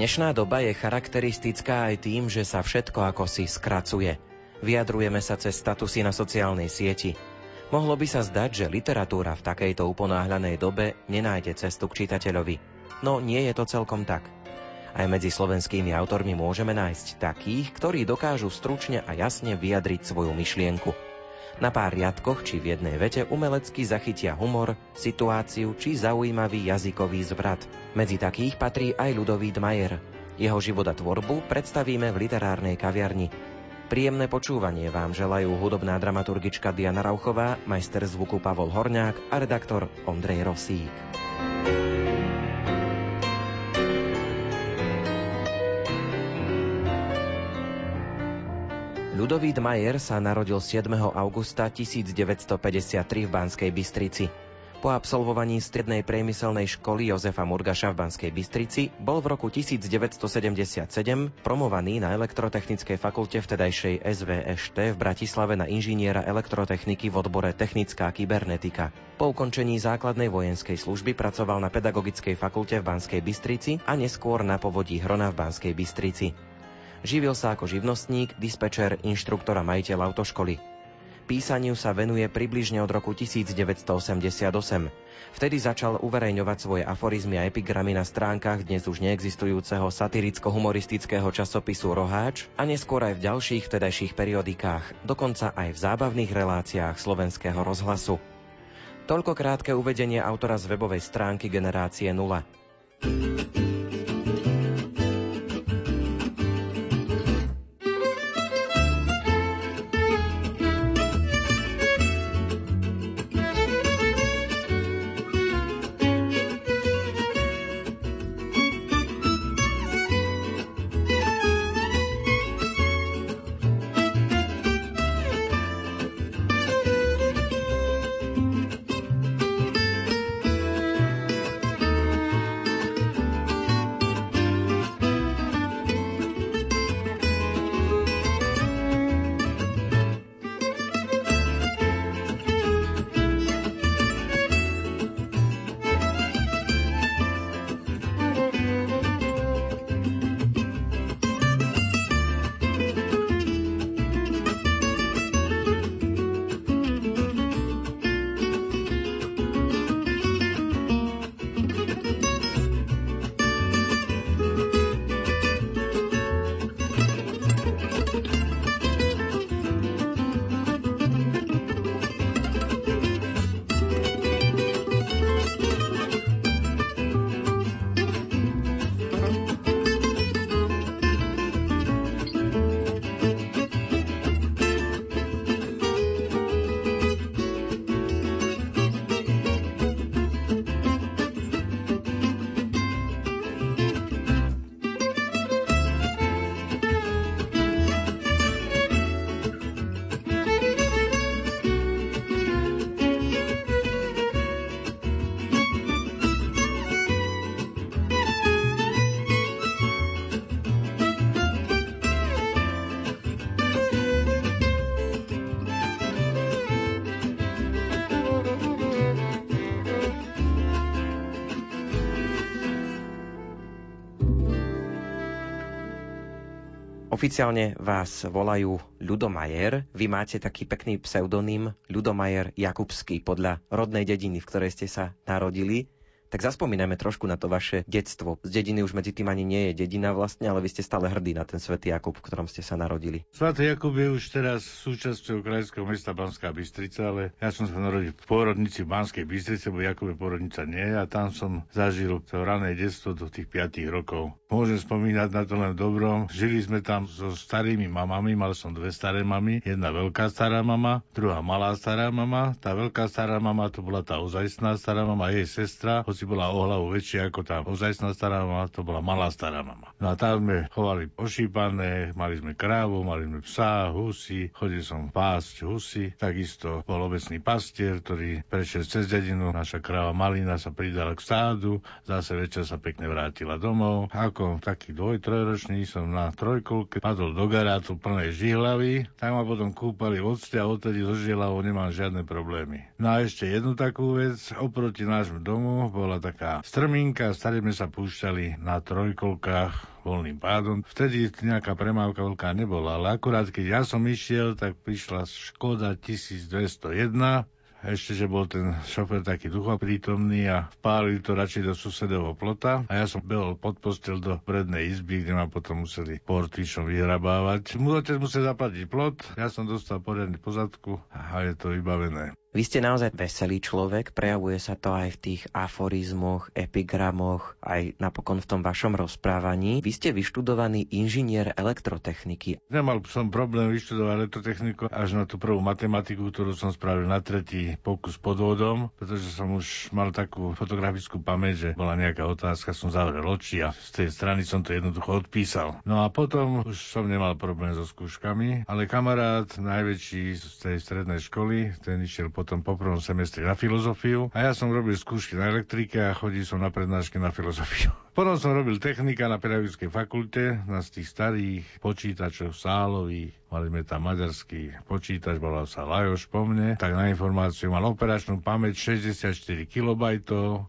Dnešná doba je charakteristická aj tým, že sa všetko ako si skracuje. Vyjadrujeme sa cez statusy na sociálnej sieti. Mohlo by sa zdať, že literatúra v takejto uponáhľanej dobe nenájde cestu k čitateľovi. No nie je to celkom tak. Aj medzi slovenskými autormi môžeme nájsť takých, ktorí dokážu stručne a jasne vyjadriť svoju myšlienku. Na pár riadkoch či v jednej vete umelecky zachytia humor, situáciu či zaujímavý jazykový zvrat. Medzi takých patrí aj Ludovít Majer. Jeho život a tvorbu predstavíme v literárnej kaviarni. Príjemné počúvanie vám želajú hudobná dramaturgička Diana Rauchová, majster zvuku Pavol Horňák a redaktor Ondrej Rosík. Ludovít Majer sa narodil 7. augusta 1953 v Banskej Bystrici. Po absolvovaní strednej priemyselnej školy Jozefa Murgaša v Banskej Bystrici bol v roku 1977 promovaný na elektrotechnickej fakulte vtedajšej SVŠT v Bratislave na inžiniera elektrotechniky v odbore technická kybernetika. Po ukončení základnej vojenskej služby pracoval na pedagogickej fakulte v Banskej Bystrici a neskôr na povodí Hrona v Banskej Bystrici. Živil sa ako živnostník, dispečer, inštruktor a majiteľ autoškoly. Písaniu sa venuje približne od roku 1988. Vtedy začal uverejňovať svoje aforizmy a epigramy na stránkach dnes už neexistujúceho satiricko-humoristického časopisu Roháč a neskôr aj v ďalších vtedajších periodikách, dokonca aj v zábavných reláciách slovenského rozhlasu. Toľko krátke uvedenie autora z webovej stránky Generácie 0. Oficiálne vás volajú Ľudomajer. Vy máte taký pekný pseudonym Ľudomajer Jakubský podľa rodnej dediny, v ktorej ste sa narodili. Tak zaspomínajme trošku na to vaše detstvo. Z dediny už medzi tým ani nie je dedina vlastne, ale vy ste stále hrdí na ten svätý Jakub, v ktorom ste sa narodili. Svatý Jakub je už teraz súčasťou krajského mesta Banská Bystrica, ale ja som sa narodil v pôrodnici Banskej Bystrice, bo Jakube pôrodnica nie a tam som zažil to rané detstvo do tých 5 rokov. Môžem spomínať na to len dobrom. Žili sme tam so starými mamami, mal som dve staré mamy, jedna veľká stará mama, druhá malá stará mama. Tá veľká stará mama to bola tá ozajstná stará mama, jej sestra, hoci bola o hlavu väčšia ako tá ozajstná stará mama, to bola malá stará mama. No a tam sme chovali ošípané, mali sme krávu, mali sme psa, husy, chodil som pásť husy, takisto bol obecný pastier, ktorý prešiel cez dedinu, naša kráva Malina sa pridala k stádu, zase večer sa pekne vrátila domov. Ako taký dvoj, trojročný som na trojkolke padol do garátu plnej žihlavy, tam ma potom kúpali octe a odtedy so žihlavou nemám žiadne problémy. No a ešte jednu takú vec, oproti nášmu domu bol bola taká strminka, stade sme sa púšťali na trojkolkách voľným pádom. Vtedy nejaká premávka veľká nebola, ale akurát keď ja som išiel, tak prišla Škoda 1201, ešte, že bol ten šofer taký duchoprítomný a vpálili to radšej do susedovho plota a ja som behol pod postel do prednej izby, kde ma potom museli portičom vyhrabávať. Môžete musel zaplatiť plot, ja som dostal poriadne pozadku a je to vybavené. Vy ste naozaj veselý človek, prejavuje sa to aj v tých aforizmoch, epigramoch, aj napokon v tom vašom rozprávaní. Vy ste vyštudovaný inžinier elektrotechniky. Nemal som problém vyštudovať elektrotechniku až na tú prvú matematiku, ktorú som spravil na tretí pokus pod vodom, pretože som už mal takú fotografickú pamäť, že bola nejaká otázka, som zavrel oči a z tej strany som to jednoducho odpísal. No a potom už som nemal problém so skúškami, ale kamarát najväčší z tej strednej školy, ten išiel potom po prvom semestri na filozofiu a ja som robil skúšky na elektrike a chodil som na prednášky na filozofiu. Potom som robil technika na pedagogickej fakulte na z tých starých počítačov sálových. Mali sme tam maďarský počítač, volal sa Lajoš po mne. Tak na informáciu mal operačnú pamäť 64 kB,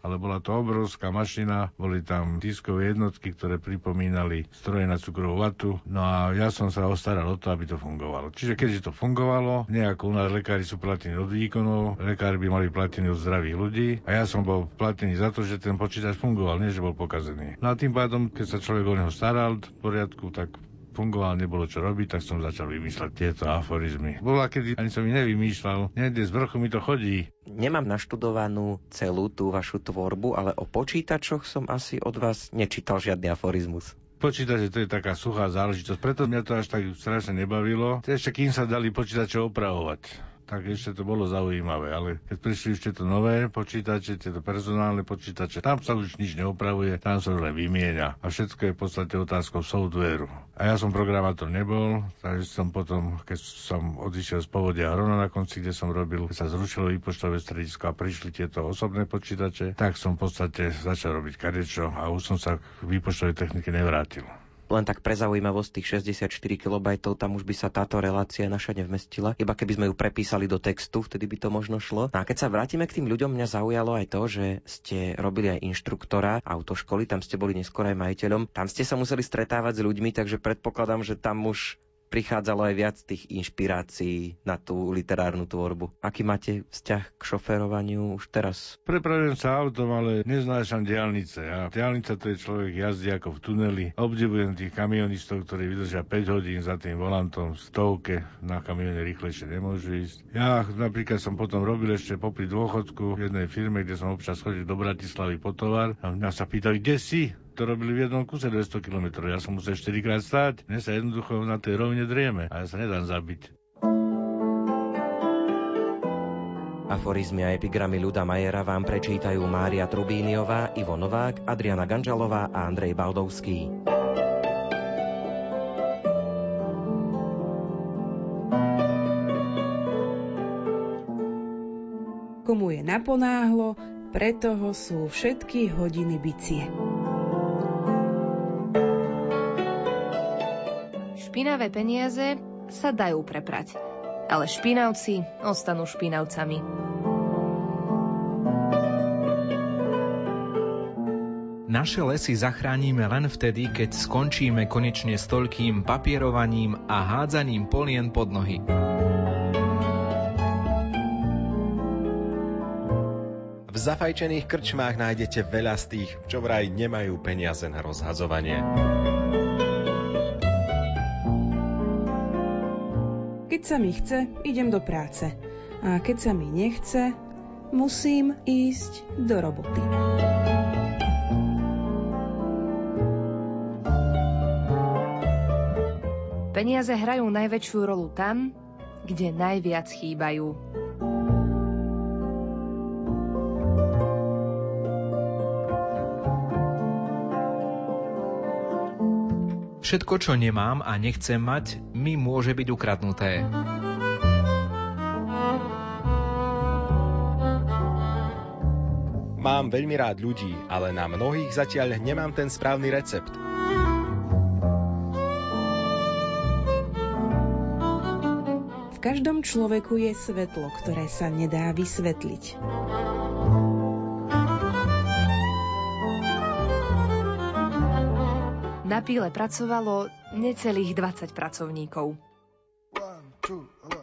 ale bola to obrovská mašina. Boli tam diskové jednotky, ktoré pripomínali stroje na cukrovú vatu. No a ja som sa ostaral o to, aby to fungovalo. Čiže keďže to fungovalo, nejako u nás lekári sú platení od výkonov, lekári by mali platení od zdravých ľudí a ja som bol platený za to, že ten počítač fungoval, nie že bol pokazený pokazený. No a tým pádom, keď sa človek o neho staral v poriadku, tak fungoval, nebolo čo robiť, tak som začal vymýšľať tieto aforizmy. Bola, kedy ani som ich nevymýšľal, niekde z vrchu mi to chodí. Nemám naštudovanú celú tú vašu tvorbu, ale o počítačoch som asi od vás nečítal žiadny aforizmus počítače to je taká suchá záležitosť, preto mňa to až tak strašne nebavilo. Ešte kým sa dali počítače opravovať tak ešte to bolo zaujímavé. Ale keď prišli ešte to nové počítače, tieto personálne počítače, tam sa už nič neopravuje, tam sa len vymieňa. A všetko je v podstate otázkou softvéru. A ja som programátor nebol, takže som potom, keď som odišiel z povodia rovno na konci, kde som robil, keď sa zrušilo výpočtové stredisko a prišli tieto osobné počítače, tak som v podstate začal robiť kadečo a už som sa k výpočtovej technike nevrátil. Len tak pre zaujímavosť tých 64 kB, tam už by sa táto relácia naša nevmestila, iba keby sme ju prepísali do textu, vtedy by to možno šlo. No a keď sa vrátime k tým ľuďom, mňa zaujalo aj to, že ste robili aj inštruktora autoškoly, tam ste boli neskôr aj majiteľom. Tam ste sa museli stretávať s ľuďmi, takže predpokladám, že tam už prichádzalo aj viac tých inšpirácií na tú literárnu tvorbu. Aký máte vzťah k šoférovaniu už teraz? Prepravujem sa autom, ale neznášam diálnice. A diálnica to je človek jazdí ako v tuneli. Obdivujem tých kamionistov, ktorí vydržia 5 hodín za tým volantom v stovke. Na kamione rýchlejšie nemôžu ísť. Ja napríklad som potom robil ešte popri dôchodku v jednej firme, kde som občas chodil do Bratislavy po tovar a mňa sa pýtali, kde si? To robili v jednom kuse 200 km. Ja som musel 4 krát stáť. Mne sa jednoducho na tej rovine drieme a ja sa nedám zabiť. Aforizmy a epigramy Ľuda Majera vám prečítajú Mária Trubíniová, Ivo Novák, Adriana Ganžalová a Andrej Baldovský. Komu je naponáhlo, pre toho sú všetky hodiny bicie. Špinavé peniaze sa dajú preprať, ale špinavci ostanú špinavcami. Naše lesy zachránime len vtedy, keď skončíme konečne s toľkým papierovaním a hádzaním polien pod nohy. V zafajčených krčmách nájdete veľa z tých, čo vraj nemajú peniaze na rozhazovanie. Keď sa mi chce, idem do práce. A keď sa mi nechce, musím ísť do roboty. Peniaze hrajú najväčšiu rolu tam, kde najviac chýbajú. Všetko, čo nemám a nechcem mať, mi môže byť ukradnuté. Mám veľmi rád ľudí, ale na mnohých zatiaľ nemám ten správny recept. V každom človeku je svetlo, ktoré sa nedá vysvetliť. Píle pracovalo necelých 20 pracovníkov. One, two, one,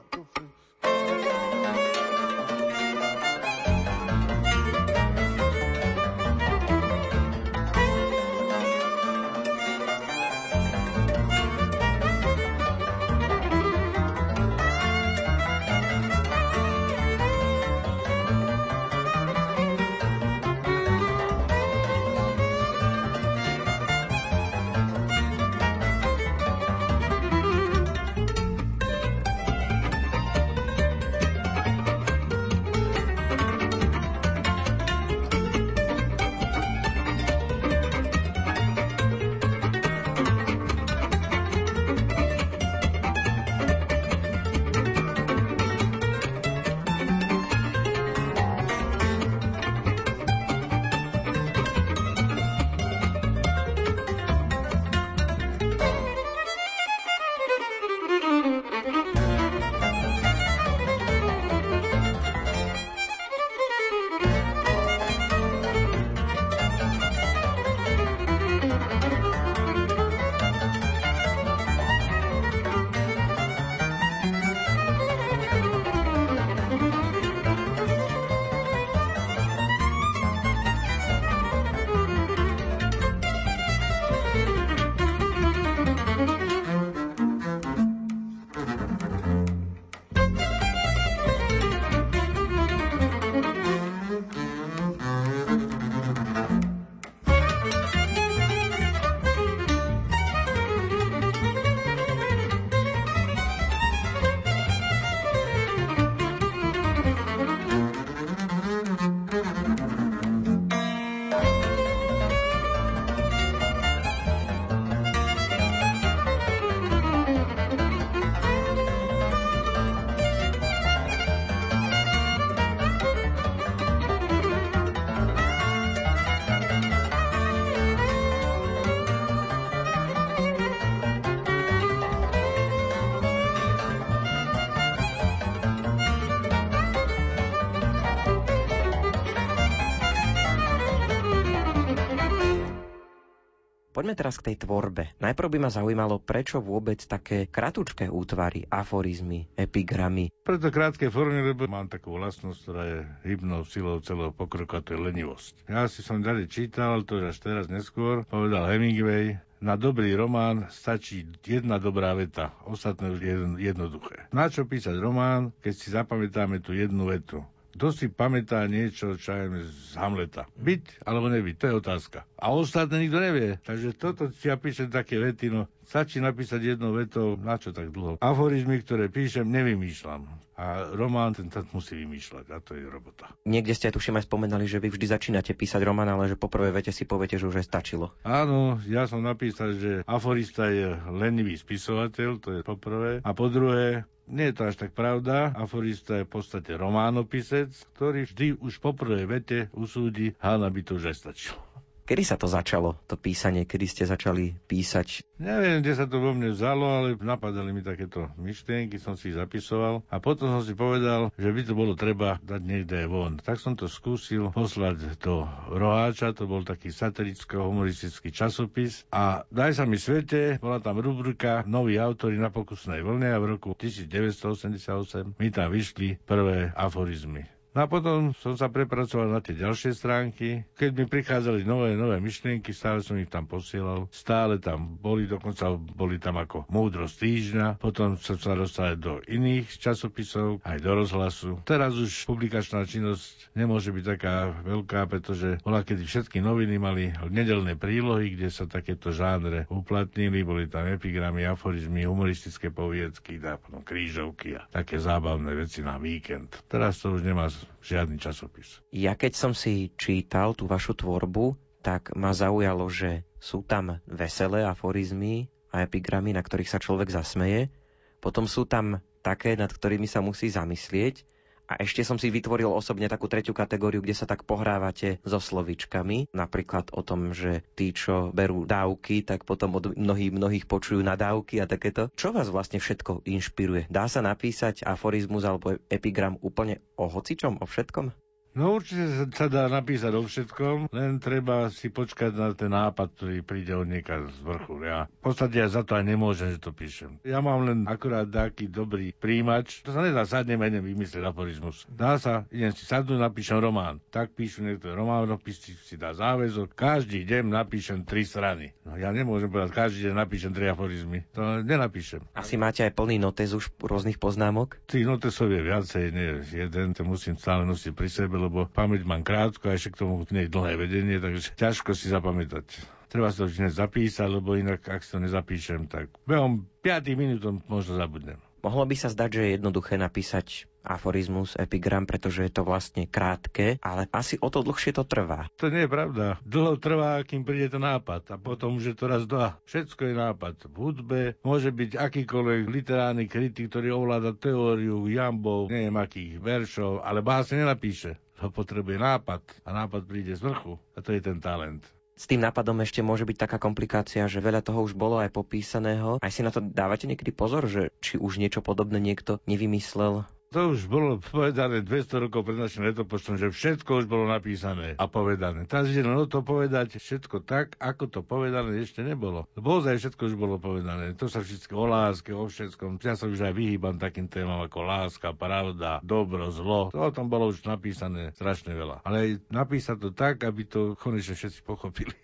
Poďme teraz k tej tvorbe. Najprv by ma zaujímalo, prečo vôbec také kratučké útvary, aforizmy, epigramy. Preto krátke formy, lebo mám takú vlastnosť, ktorá je hybnou silou celého pokroku a to je lenivosť. Ja si som ďalej čítal, to až teraz neskôr, povedal Hemingway, na dobrý román stačí jedna dobrá veta, ostatné už je jednoduché. Na čo písať román, keď si zapamätáme tú jednu vetu? Kto si pamätá niečo, čo je z Hamleta? Byť alebo nebyť, to je otázka. A ostatné nikto nevie. Takže toto si ja píšem také vety, no stačí napísať jednou vetou, na čo tak dlho. Aforizmy, ktoré píšem, nevymýšľam. A román ten tak musí vymýšľať a to je robota. Niekde ste tuším aj spomenali, že vy vždy začínate písať román, ale že po prvej vete si poviete, že už je stačilo. Áno, ja som napísal, že aforista je lenivý spisovateľ, to je po prvé. A po druhé, nie je to až tak pravda. Aforista je v podstate románopisec, ktorý vždy už po prvej vete usúdi, Hanna by to už aj stačilo. Kedy sa to začalo, to písanie? Kedy ste začali písať? Neviem, kde sa to vo mne vzalo, ale napadali mi takéto myšlienky, som si ich zapisoval a potom som si povedal, že by to bolo treba dať niekde von. Tak som to skúsil poslať do Roháča, to bol taký satiricko-humoristický časopis a daj sa mi svete, bola tam rubrika Noví autory na pokusnej vlne a v roku 1988 mi tam vyšli prvé aforizmy. No a potom som sa prepracoval na tie ďalšie stránky. Keď mi prichádzali nové, nové myšlienky, stále som ich tam posielal. Stále tam boli, dokonca boli tam ako múdrosť týždňa. Potom som sa dostal do iných časopisov, aj do rozhlasu. Teraz už publikačná činnosť nemôže byť taká veľká, pretože bola kedy všetky noviny mali nedelné prílohy, kde sa takéto žánre uplatnili. Boli tam epigramy, aforizmy, humoristické poviedky, krížovky a také zábavné veci na víkend. Teraz to už nemá žiadny časopis. Ja keď som si čítal tú vašu tvorbu, tak ma zaujalo, že sú tam veselé aforizmy a epigramy, na ktorých sa človek zasmeje. Potom sú tam také, nad ktorými sa musí zamyslieť a ešte som si vytvoril osobne takú tretiu kategóriu, kde sa tak pohrávate so slovičkami. Napríklad o tom, že tí, čo berú dávky, tak potom od mnohých, mnohých počujú nadávky a takéto. Čo vás vlastne všetko inšpiruje? Dá sa napísať aforizmus alebo epigram úplne o hocičom, o všetkom? No určite sa dá napísať o všetkom, len treba si počkať na ten nápad, ktorý príde od nieka z vrchu. Ja v podstate ja za to aj nemôžem, že to píšem. Ja mám len akurát taký dobrý príjimač. To sa nedá sadnem a idem vymyslieť aforizmus. Dá sa, idem si sadnúť, napíšem román. Tak píšu niekto román, si, si dá záväzok. Každý deň napíšem tri strany. No ja nemôžem povedať, každý deň napíšem tri aforizmy. To nenapíšem. Asi máte aj plný notes už rôznych poznámok? Tých notesov je viacej, nie jeden, to musím stále nosiť pri sebe, lebo pamäť mám krátko a ešte k tomu nie dlhé vedenie, takže ťažko si zapamätať. Treba si to vždy zapísať, lebo inak, ak si to nezapíšem, tak behom 5 minút možno zabudnem. Mohlo by sa zdať, že je jednoduché napísať aforizmus, epigram, pretože je to vlastne krátke, ale asi o to dlhšie to trvá. To nie je pravda. Dlho trvá, kým príde ten nápad a potom už je to raz dva. Všetko je nápad. V hudbe môže byť akýkoľvek literárny kritik, ktorý ovláda teóriu jambov, neviem akých veršov, ale básne nenapíše. To potrebuje nápad a nápad príde z vrchu a to je ten talent. S tým nápadom ešte môže byť taká komplikácia, že veľa toho už bolo aj popísaného. Aj si na to dávate niekedy pozor, že či už niečo podobné niekto nevymyslel? To už bolo povedané 200 rokov pred našim letopočtom, že všetko už bolo napísané a povedané. Teraz ide len to povedať všetko tak, ako to povedané ešte nebolo. Bozaj všetko už bolo povedané. To sa všetko o láske, o všetkom. Ja sa už aj vyhýbam takým témam ako láska, pravda, dobro, zlo. To o tom bolo už napísané strašne veľa. Ale napísať to tak, aby to konečne všetci pochopili.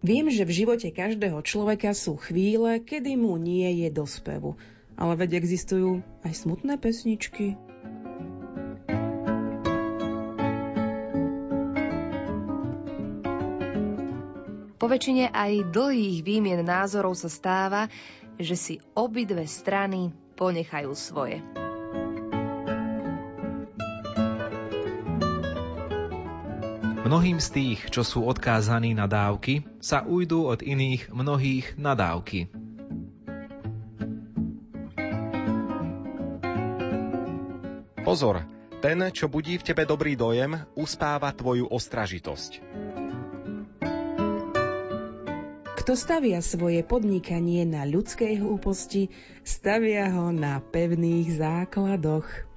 Viem, že v živote každého človeka sú chvíle, kedy mu nie je do spevu. Ale veď existujú aj smutné pesničky. Po väčšine aj dlhých výmien názorov sa stáva, že si obidve strany ponechajú svoje. Mnohým z tých, čo sú odkázaní na dávky, sa ujdú od iných mnohých na dávky. Pozor, ten, čo budí v tebe dobrý dojem, uspáva tvoju ostražitosť. Kto stavia svoje podnikanie na ľudskej hlúposti, stavia ho na pevných základoch.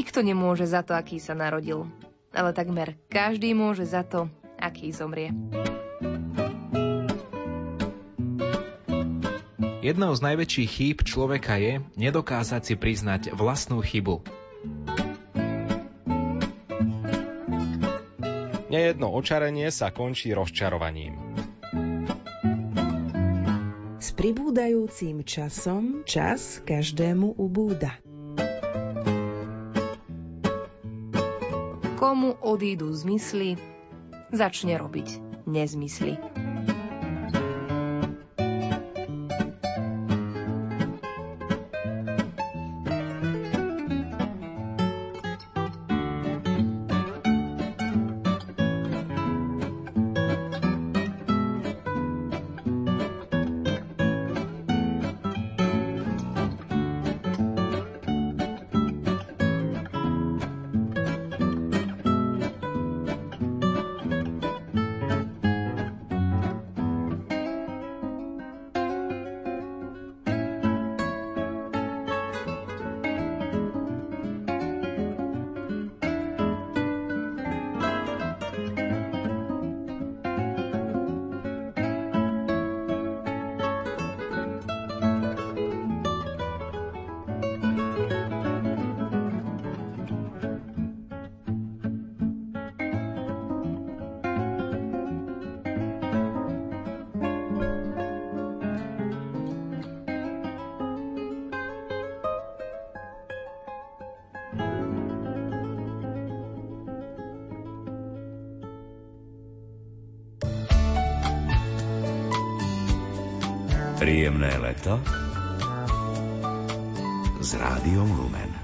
Nikto nemôže za to, aký sa narodil, ale takmer každý môže za to, aký zomrie. Jednou z najväčších chýb človeka je nedokázať si priznať vlastnú chybu. Nejedno očarenie sa končí rozčarovaním. S pribúdajúcim časom čas každému ubúda. Komu odídu zmysly, začne robiť nezmysly. Príjemné leto s rádiom Lumen.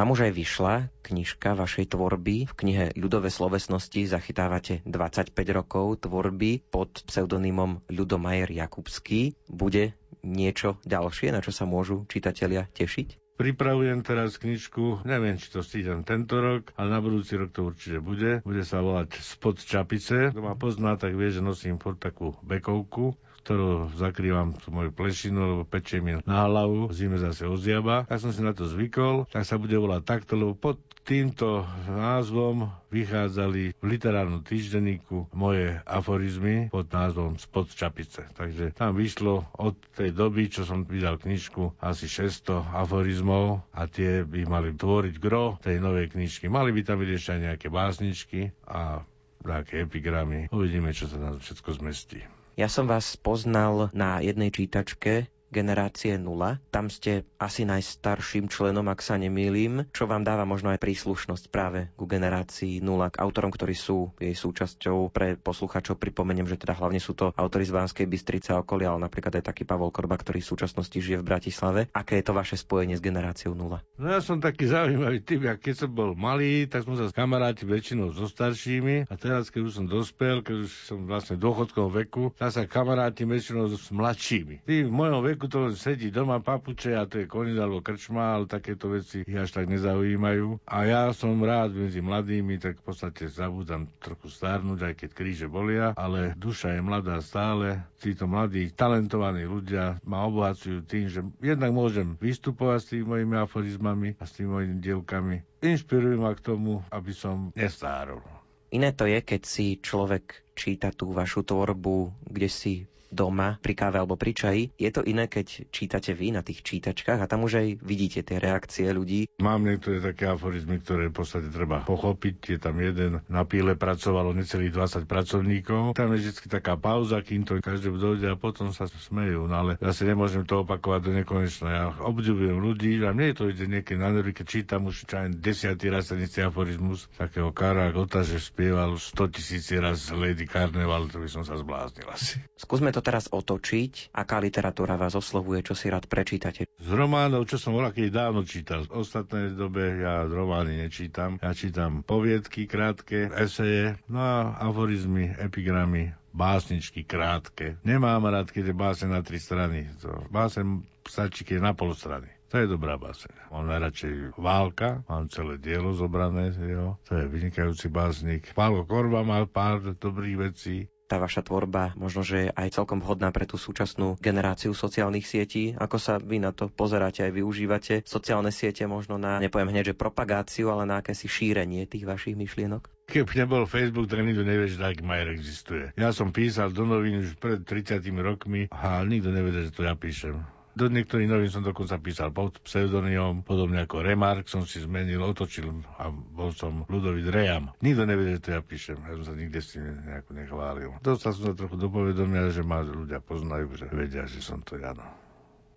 Vám už aj vyšla knižka vašej tvorby. V knihe Ľudové slovesnosti zachytávate 25 rokov tvorby pod pseudonymom Ľudomajer Jakubský. Bude niečo ďalšie, na čo sa môžu čitatelia tešiť? Pripravujem teraz knižku, neviem, či to stíham tento rok, ale na budúci rok to určite bude. Bude sa volať Spod čapice. Kto ma pozná, tak vie, že nosím pod takú bekovku ktorú zakrývam tú moju plešinu, lebo pečie mi na hlavu, zime zase oziaba. Tak som si na to zvykol, tak sa bude volať takto, lebo pod týmto názvom vychádzali v literárnom týždenníku moje aforizmy pod názvom Spod čapice. Takže tam vyšlo od tej doby, čo som vydal knižku, asi 600 aforizmov a tie by mali tvoriť gro tej novej knižky. Mali by tam byť ešte aj nejaké básničky a nejaké epigramy. Uvidíme, čo sa tam všetko zmestí. Ja som vás poznal na jednej čítačke generácie 0. Tam ste asi najstarším členom, ak sa nemýlim, čo vám dáva možno aj príslušnosť práve ku generácii 0, k autorom, ktorí sú jej súčasťou. Pre poslucháčov pripomeniem, že teda hlavne sú to autory z Banskej Bystrice a okolia, ale napríklad aj taký Pavol Korba, ktorý v súčasnosti žije v Bratislave. Aké je to vaše spojenie s generáciou 0? No ja som taký zaujímavý typ, ja keď som bol malý, tak som sa s kamaráti väčšinou so staršími a teraz, keď už som dospel, keď už som vlastne v veku, tak sa kamaráti väčšinou s mladšími. Tí v mojom veku to sedí doma papuče a to je koniec alebo krčma, ale takéto veci ich až tak nezaujímajú. A ja som rád medzi mladými, tak v podstate zabúdam trochu starnúť, aj keď kríže bolia, ale duša je mladá stále. Títo mladí, talentovaní ľudia ma obohacujú tým, že jednak môžem vystupovať s tými mojimi aforizmami a s tými mojimi dielkami. Inšpirujú ma k tomu, aby som nestárol. Iné to je, keď si človek číta tú vašu tvorbu, kde si doma pri káve alebo pri čaji. Je to iné, keď čítate vy na tých čítačkách a tam už aj vidíte tie reakcie ľudí. Mám niektoré také aforizmy, ktoré v podstate treba pochopiť. Je tam jeden na píle pracovalo necelých 20 pracovníkov. Tam je vždy taká pauza, kým to každému dojde a potom sa smejú. No ale zase nemôžem to opakovať do nekonečna. Ja obdivujem ľudí a mne to ide niekedy na nervy, keď čítam už čo desiatý raz ten istý aforizmus takého Kara Gota, že spieval 100 tisíc raz Lady Carnival, to by som sa zbláznil asi. Skúsme to to teraz otočiť. Aká literatúra vás oslovuje, čo si rád prečítate? Z románov, čo som keď dávno čítal. V ostatnej dobe ja romány nečítam. Ja čítam poviedky krátke, eseje, no a aforizmy, epigramy, básničky krátke. Nemám rád, keď je básne na tri strany. To básne stačí, keď je na pol strany. To je dobrá báseň. Mám najradšej Válka, mám celé dielo zobrané, jo. to je vynikajúci básnik. Pálko Korba má pár dobrých vecí tá vaša tvorba možno, že je aj celkom vhodná pre tú súčasnú generáciu sociálnych sietí. Ako sa vy na to pozeráte aj využívate sociálne siete možno na, nepoviem hneď, že propagáciu, ale na akési šírenie tých vašich myšlienok? Keby nebol Facebook, tak nikto nevie, že taký Majer existuje. Ja som písal do novín už pred 30 rokmi a nikto nevie, že to ja píšem. Do niektorých novín som dokonca písal pod pseudonymom, podobne ako Remark som si zmenil, otočil a bol som Ludovit Rejam. Nikto nevie, že to ja píšem, ja som sa nikde s tým nechválil. Dostal som sa trochu do povedomia, že ma ľudia poznajú, že vedia, že som to ja. No.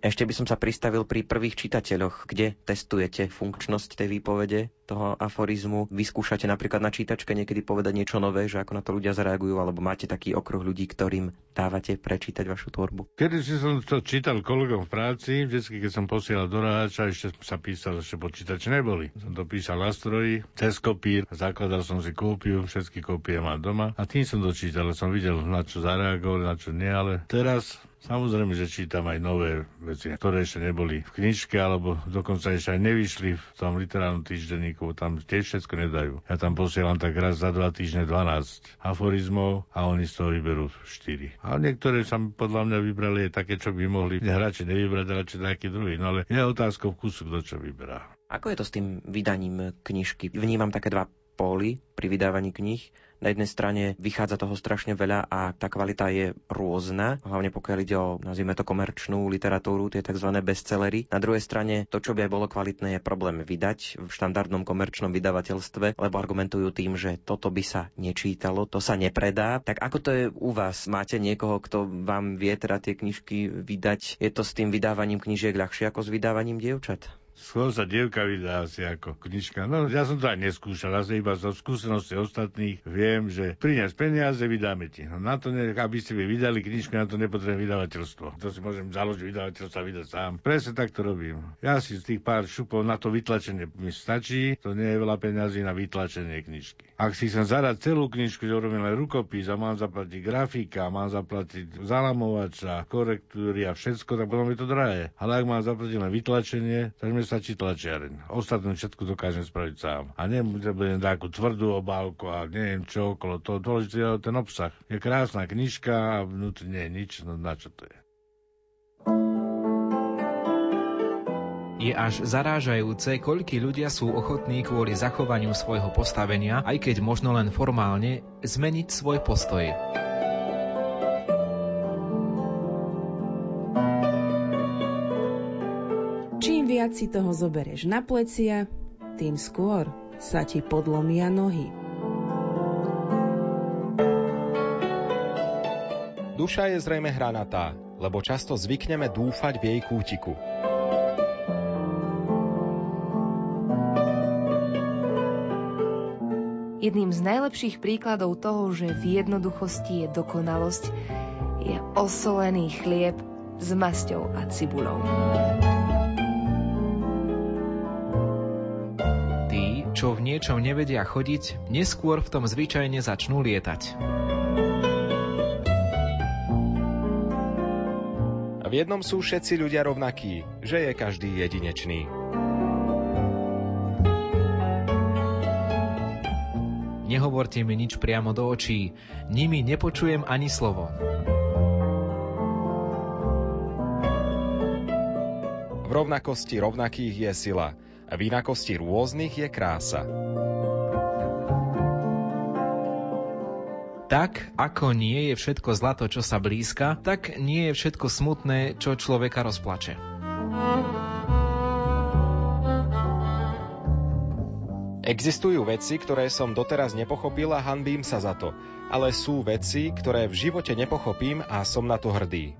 Ešte by som sa pristavil pri prvých čitateľoch, kde testujete funkčnosť tej výpovede, toho aforizmu. Vyskúšate napríklad na čítačke niekedy povedať niečo nové, že ako na to ľudia zareagujú, alebo máte taký okruh ľudí, ktorým dávate prečítať vašu tvorbu? Kedy si som to čítal kolegom v práci, vždy, keď som posielal do ráča, ešte sa písal, že počítače neboli. Som to písal na stroji, cez kopír, zakladal som si kópiu, všetky kópie mám doma a tým som dočítal, som videl, na čo zareagovali, na čo nie, ale teraz Samozrejme, že čítam aj nové veci, ktoré ešte neboli v knižke, alebo dokonca ešte aj nevyšli v tom literárnom týždenníku, tam tiež všetko nedajú. Ja tam posielam tak raz za dva týždne 12 aforizmov a oni z toho vyberú 4. A niektoré sa podľa mňa vybrali aj také, čo by mohli hráči nevybrať, ale či taký druhý. No ale je otázkou vkusu, kto čo vyberá. Ako je to s tým vydaním knižky? Vnímam také dva póly pri vydávaní kníh na jednej strane vychádza toho strašne veľa a tá kvalita je rôzna, hlavne pokiaľ ide o, nazvime to, komerčnú literatúru, tie tzv. bestsellery. Na druhej strane, to, čo by aj bolo kvalitné, je problém vydať v štandardnom komerčnom vydavateľstve, lebo argumentujú tým, že toto by sa nečítalo, to sa nepredá. Tak ako to je u vás? Máte niekoho, kto vám vie teda tie knižky vydať? Je to s tým vydávaním knižiek ľahšie ako s vydávaním dievčat? Skôr sa dievka vydá asi ako knižka. No ja som to aj neskúšal, asi iba zo skúsenosti ostatných viem, že prinies peniaze, vydáme ti. No na to, ne, aby ste vy vydali knižku, na to nepotrebujem vydavateľstvo. To si môžem založiť vydavateľstvo a vydať sám. Presne tak to robím. Ja si z tých pár šupov na to vytlačenie mi stačí, to nie je veľa peniazí na vytlačenie knižky. Ak si chcem zadať celú knižku, že urobím len rukopis a mám zaplatiť grafika, mám zaplatiť zalamovača, korektúry a všetko, tak potom je to drahé. Ale ak mám zaplatiť len vytlačenie, tak mi stačí tlačiareň. Ostatné všetko dokážem spraviť sám. A nebudem takú tvrdú obálku a neviem čo okolo toho. Dôležité je ten obsah. Je krásna knižka a vnútri nie je nič, no na čo to je. Je až zarážajúce, koľkí ľudia sú ochotní kvôli zachovaniu svojho postavenia, aj keď možno len formálne, zmeniť svoj postoj. Viac si toho zoberieš na plecia, tým skôr sa ti podlomia nohy. Duša je zrejme hranatá, lebo často zvykneme dúfať v jej kútiku. Jedným z najlepších príkladov toho, že v jednoduchosti je dokonalosť, je osolený chlieb s masťou a cibulou. Čo v niečom nevedia chodiť, neskôr v tom zvyčajne začnú lietať. V jednom sú všetci ľudia rovnakí, že je každý jedinečný. Nehovorte mi nič priamo do očí, nimi nepočujem ani slovo. V rovnakosti rovnakých je sila – v inakosti rôznych je krása. Tak, ako nie je všetko zlato, čo sa blízka, tak nie je všetko smutné, čo človeka rozplače. Existujú veci, ktoré som doteraz nepochopil a hanbím sa za to. Ale sú veci, ktoré v živote nepochopím a som na to hrdý.